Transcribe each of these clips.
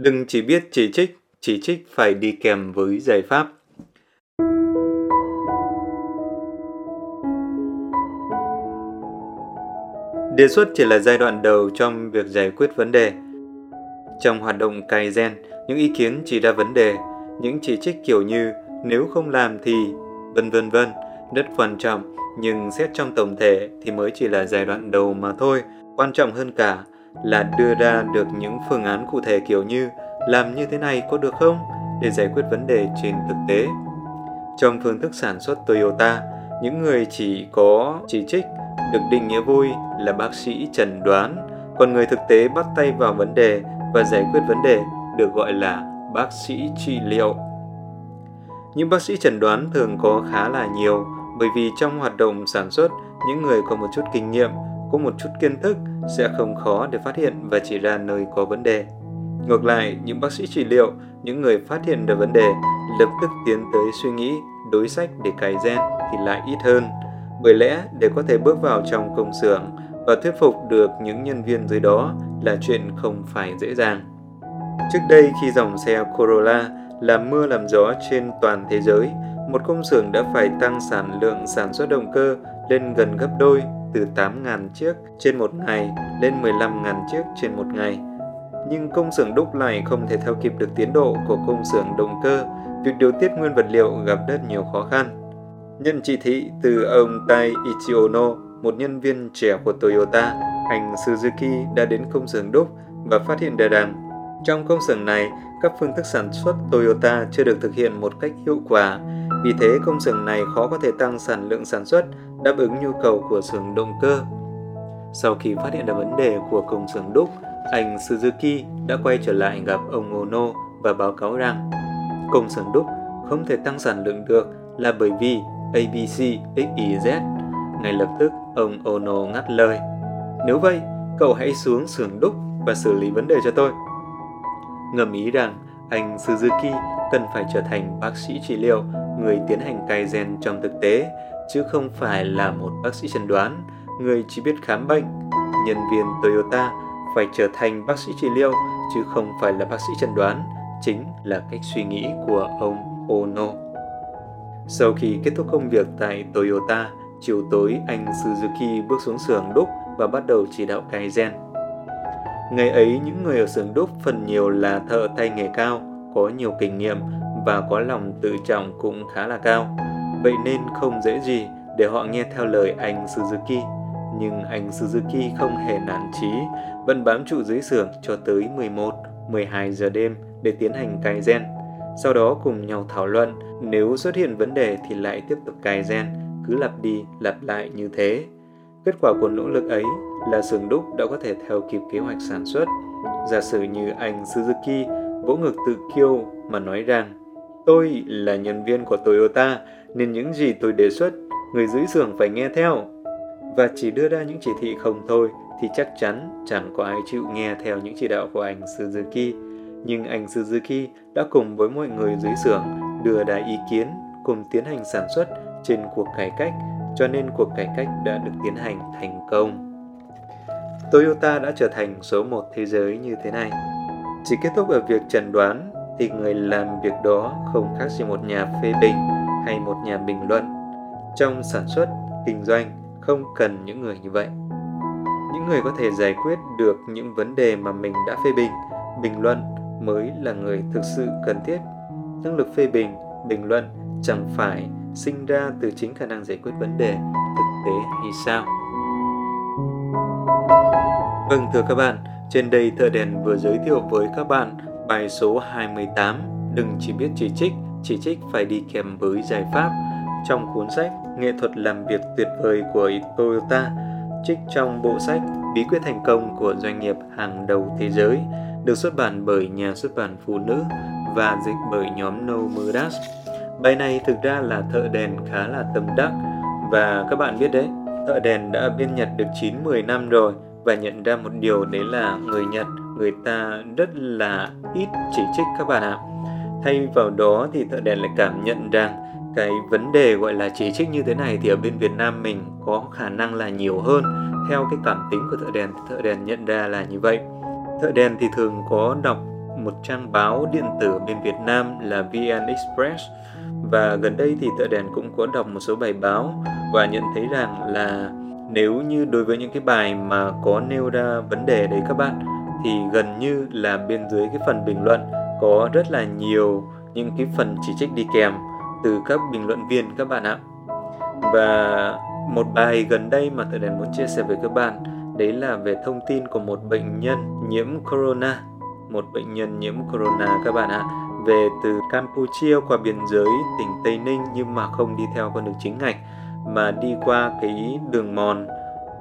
Đừng chỉ biết chỉ trích, chỉ trích phải đi kèm với giải pháp. Đề xuất chỉ là giai đoạn đầu trong việc giải quyết vấn đề. Trong hoạt động cài gen, những ý kiến chỉ ra vấn đề, những chỉ trích kiểu như nếu không làm thì vân vân vân rất quan trọng, nhưng xét trong tổng thể thì mới chỉ là giai đoạn đầu mà thôi. Quan trọng hơn cả là đưa ra được những phương án cụ thể kiểu như làm như thế này có được không để giải quyết vấn đề trên thực tế. Trong phương thức sản xuất Toyota, những người chỉ có chỉ trích được định nghĩa vui là bác sĩ trần đoán, còn người thực tế bắt tay vào vấn đề và giải quyết vấn đề được gọi là bác sĩ trị liệu. Những bác sĩ trần đoán thường có khá là nhiều bởi vì trong hoạt động sản xuất, những người có một chút kinh nghiệm, có một chút kiến thức sẽ không khó để phát hiện và chỉ ra nơi có vấn đề. Ngược lại, những bác sĩ trị liệu, những người phát hiện được vấn đề, lập tức tiến tới suy nghĩ, đối sách để cải gen thì lại ít hơn. Bởi lẽ, để có thể bước vào trong công xưởng và thuyết phục được những nhân viên dưới đó là chuyện không phải dễ dàng. Trước đây khi dòng xe Corolla làm mưa làm gió trên toàn thế giới, một công xưởng đã phải tăng sản lượng sản xuất động cơ lên gần gấp đôi từ 8.000 chiếc trên một ngày lên 15.000 chiếc trên một ngày. Nhưng công xưởng đúc này không thể theo kịp được tiến độ của công xưởng động cơ, việc điều tiết nguyên vật liệu gặp rất nhiều khó khăn. Nhận chỉ thị từ ông Tai Ichiono, một nhân viên trẻ của Toyota, anh Suzuki đã đến công xưởng đúc và phát hiện ra rằng trong công xưởng này, các phương thức sản xuất Toyota chưa được thực hiện một cách hiệu quả. Vì thế, công xưởng này khó có thể tăng sản lượng sản xuất đáp ứng nhu cầu của xưởng động cơ. Sau khi phát hiện ra vấn đề của công xưởng đúc, anh Suzuki đã quay trở lại gặp ông Ono và báo cáo rằng công xưởng đúc không thể tăng sản lượng được là bởi vì ABC, XYZ. Ngay lập tức, ông Ono ngắt lời. Nếu vậy, cậu hãy xuống xưởng đúc và xử lý vấn đề cho tôi. Ngầm ý rằng anh Suzuki cần phải trở thành bác sĩ trị liệu, người tiến hành cai gen trong thực tế, chứ không phải là một bác sĩ chẩn đoán, người chỉ biết khám bệnh. Nhân viên Toyota phải trở thành bác sĩ trị liệu, chứ không phải là bác sĩ chẩn đoán, chính là cách suy nghĩ của ông Ono. Sau khi kết thúc công việc tại Toyota, chiều tối anh Suzuki bước xuống xưởng đúc và bắt đầu chỉ đạo cai gen. Ngày ấy, những người ở xưởng đúc phần nhiều là thợ tay nghề cao, có nhiều kinh nghiệm và có lòng tự trọng cũng khá là cao. Vậy nên không dễ gì để họ nghe theo lời anh Suzuki. Nhưng anh Suzuki không hề nản chí, vẫn bám trụ dưới xưởng cho tới 11, 12 giờ đêm để tiến hành cài gen. Sau đó cùng nhau thảo luận, nếu xuất hiện vấn đề thì lại tiếp tục cài gen, cứ lặp đi lặp lại như thế. Kết quả của nỗ lực ấy là xưởng đúc đã có thể theo kịp kế hoạch sản xuất. Giả sử như anh Suzuki vỗ ngực tự kiêu mà nói rằng Tôi là nhân viên của Toyota nên những gì tôi đề xuất, người dưới xưởng phải nghe theo. Và chỉ đưa ra những chỉ thị không thôi thì chắc chắn chẳng có ai chịu nghe theo những chỉ đạo của anh Suzuki. Nhưng anh Suzuki đã cùng với mọi người dưới xưởng đưa ra ý kiến cùng tiến hành sản xuất trên cuộc cải cách, cho nên cuộc cải cách đã được tiến hành thành công. Toyota đã trở thành số một thế giới như thế này. Chỉ kết thúc ở việc trần đoán thì người làm việc đó không khác gì một nhà phê bình hay một nhà bình luận. Trong sản xuất, kinh doanh không cần những người như vậy. Những người có thể giải quyết được những vấn đề mà mình đã phê bình, bình luận mới là người thực sự cần thiết. Năng lực phê bình, bình luận chẳng phải sinh ra từ chính khả năng giải quyết vấn đề thực tế hay sao? Vâng thưa các bạn, trên đây Thợ Đèn vừa giới thiệu với các bạn bài số 28 Đừng chỉ biết chỉ trích, chỉ trích phải đi kèm với giải pháp trong cuốn sách Nghệ thuật làm việc tuyệt vời của Toyota trích trong bộ sách Bí quyết thành công của doanh nghiệp hàng đầu thế giới được xuất bản bởi nhà xuất bản Phụ nữ và dịch bởi nhóm No Mudas. Bài này thực ra là thợ đèn khá là tâm đắc và các bạn biết đấy, thợ đèn đã biên nhật được 9-10 năm rồi và nhận ra một điều đấy là người Nhật người ta rất là ít chỉ trích các bạn ạ. Thay vào đó thì thợ đèn lại cảm nhận rằng cái vấn đề gọi là chỉ trích như thế này thì ở bên Việt Nam mình có khả năng là nhiều hơn. Theo cái cảm tính của thợ đèn thì thợ đèn nhận ra là như vậy. Thợ đèn thì thường có đọc một trang báo điện tử bên Việt Nam là VN Express và gần đây thì thợ Đèn cũng có đọc một số bài báo và nhận thấy rằng là nếu như đối với những cái bài mà có nêu ra vấn đề đấy các bạn thì gần như là bên dưới cái phần bình luận có rất là nhiều những cái phần chỉ trích đi kèm từ các bình luận viên, các bạn ạ. Và một bài gần đây mà Tựa Đèn muốn chia sẻ với các bạn, đấy là về thông tin của một bệnh nhân nhiễm corona, một bệnh nhân nhiễm corona các bạn ạ, về từ Campuchia qua biên giới tỉnh Tây Ninh nhưng mà không đi theo con đường chính ngạch, mà đi qua cái đường mòn,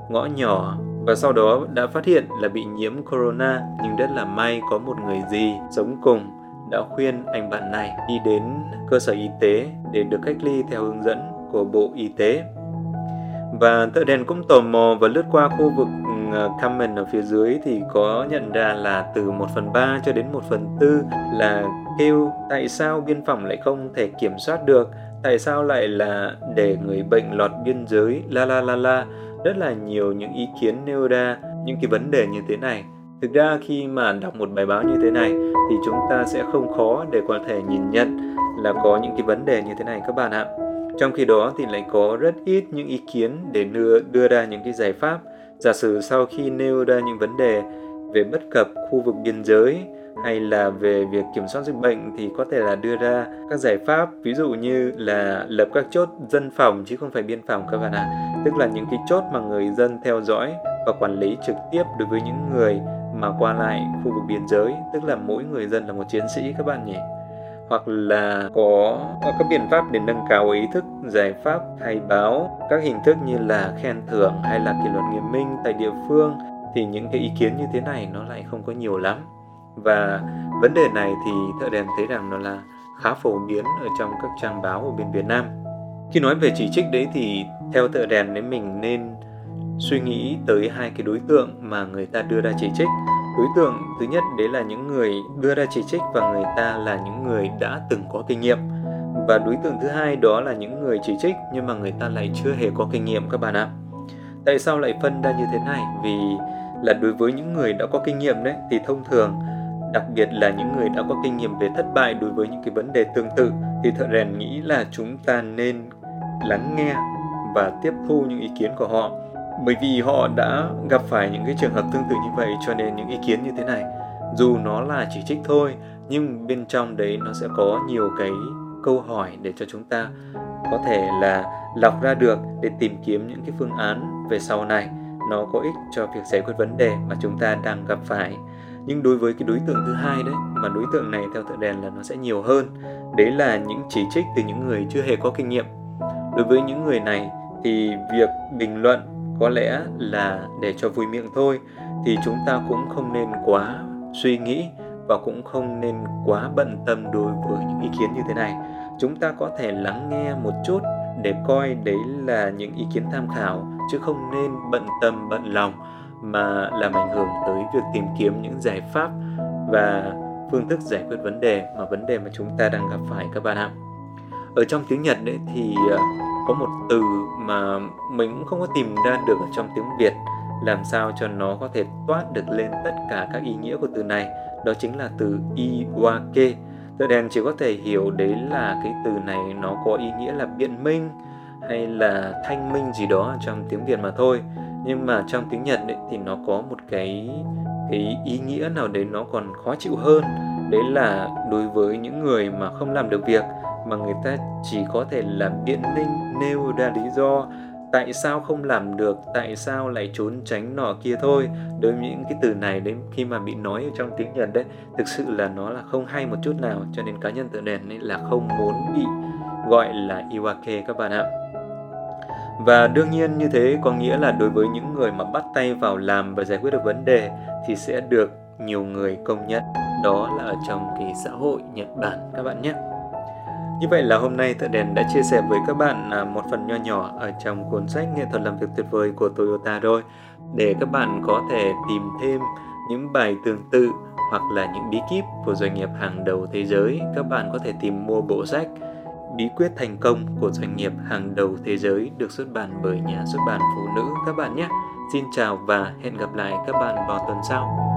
ngõ nhỏ và sau đó đã phát hiện là bị nhiễm corona nhưng rất là may có một người gì sống cùng đã khuyên anh bạn này đi đến cơ sở y tế để được cách ly theo hướng dẫn của Bộ Y tế. Và thợ đèn cũng tò mò và lướt qua khu vực ừ, comment ở phía dưới thì có nhận ra là từ 1 phần 3 cho đến 1 phần 4 là kêu tại sao biên phòng lại không thể kiểm soát được, tại sao lại là để người bệnh lọt biên giới la la la la. Rất là nhiều những ý kiến nêu ra những cái vấn đề như thế này. Thực ra khi mà đọc một bài báo như thế này thì chúng ta sẽ không khó để có thể nhìn nhận là có những cái vấn đề như thế này các bạn ạ. Trong khi đó thì lại có rất ít những ý kiến để đưa, đưa ra những cái giải pháp. Giả sử sau khi nêu ra những vấn đề về bất cập khu vực biên giới hay là về việc kiểm soát dịch bệnh thì có thể là đưa ra các giải pháp ví dụ như là lập các chốt dân phòng chứ không phải biên phòng các bạn ạ. Tức là những cái chốt mà người dân theo dõi và quản lý trực tiếp đối với những người mà qua lại khu vực biên giới tức là mỗi người dân là một chiến sĩ các bạn nhỉ. Hoặc là có, các biện pháp để nâng cao ý thức giải pháp khai báo các hình thức như là khen thưởng hay là kỷ luật nghiêm minh tại địa phương thì những cái ý kiến như thế này nó lại không có nhiều lắm và vấn đề này thì thợ đèn thấy rằng nó là khá phổ biến ở trong các trang báo ở bên Việt Nam. Khi nói về chỉ trích đấy thì theo thợ đèn đấy mình nên suy nghĩ tới hai cái đối tượng mà người ta đưa ra chỉ trích. Đối tượng thứ nhất đấy là những người đưa ra chỉ trích và người ta là những người đã từng có kinh nghiệm. Và đối tượng thứ hai đó là những người chỉ trích nhưng mà người ta lại chưa hề có kinh nghiệm các bạn ạ. Tại sao lại phân ra như thế này? Vì là đối với những người đã có kinh nghiệm đấy thì thông thường đặc biệt là những người đã có kinh nghiệm về thất bại đối với những cái vấn đề tương tự, thì thợ rèn nghĩ là chúng ta nên lắng nghe và tiếp thu những ý kiến của họ. Bởi vì họ đã gặp phải những cái trường hợp tương tự như vậy, cho nên những ý kiến như thế này, dù nó là chỉ trích thôi, nhưng bên trong đấy nó sẽ có nhiều cái câu hỏi để cho chúng ta có thể là lọc ra được để tìm kiếm những cái phương án về sau này. Nó có ích cho việc giải quyết vấn đề mà chúng ta đang gặp phải nhưng đối với cái đối tượng thứ hai đấy, mà đối tượng này theo thợ đèn là nó sẽ nhiều hơn. Đấy là những chỉ trích từ những người chưa hề có kinh nghiệm. Đối với những người này thì việc bình luận có lẽ là để cho vui miệng thôi, thì chúng ta cũng không nên quá suy nghĩ và cũng không nên quá bận tâm đối với những ý kiến như thế này. Chúng ta có thể lắng nghe một chút để coi đấy là những ý kiến tham khảo, chứ không nên bận tâm, bận lòng mà làm ảnh hưởng tới việc tìm kiếm những giải pháp và phương thức giải quyết vấn đề mà vấn đề mà chúng ta đang gặp phải các bạn ạ. Ở trong tiếng nhật đấy thì ờ, có một từ mà mình cũng không có tìm ra được ở trong tiếng việt làm sao cho nó có thể toát được lên tất cả các ý nghĩa của từ này. Đó chính là từ iwake. Tự đèn chỉ có thể hiểu đấy là cái từ này nó có ý nghĩa là biện minh hay là thanh minh gì đó trong tiếng việt mà thôi nhưng mà trong tiếng nhật ấy, thì nó có một cái cái ý nghĩa nào đấy nó còn khó chịu hơn. Đấy là đối với những người mà không làm được việc mà người ta chỉ có thể làm biện minh nêu ra lý do tại sao không làm được tại sao lại trốn tránh nọ kia thôi. Đối với những cái từ này đến khi mà bị nói ở trong tiếng nhật đấy thực sự là nó là không hay một chút nào. Cho nên cá nhân tự đèn ấy là không muốn bị gọi là iwake các bạn ạ và đương nhiên như thế có nghĩa là đối với những người mà bắt tay vào làm và giải quyết được vấn đề thì sẽ được nhiều người công nhận đó là ở trong cái xã hội Nhật Bản các bạn nhé. Như vậy là hôm nay Thợ Đèn đã chia sẻ với các bạn à, một phần nho nhỏ ở trong cuốn sách Nghệ thuật làm việc tuyệt vời của Toyota rồi để các bạn có thể tìm thêm những bài tương tự hoặc là những bí kíp của doanh nghiệp hàng đầu thế giới các bạn có thể tìm mua bộ sách Bí quyết thành công của doanh nghiệp hàng đầu thế giới được xuất bản bởi nhà xuất bản phụ nữ, các bạn nhé. Xin chào và hẹn gặp lại các bạn vào tuần sau.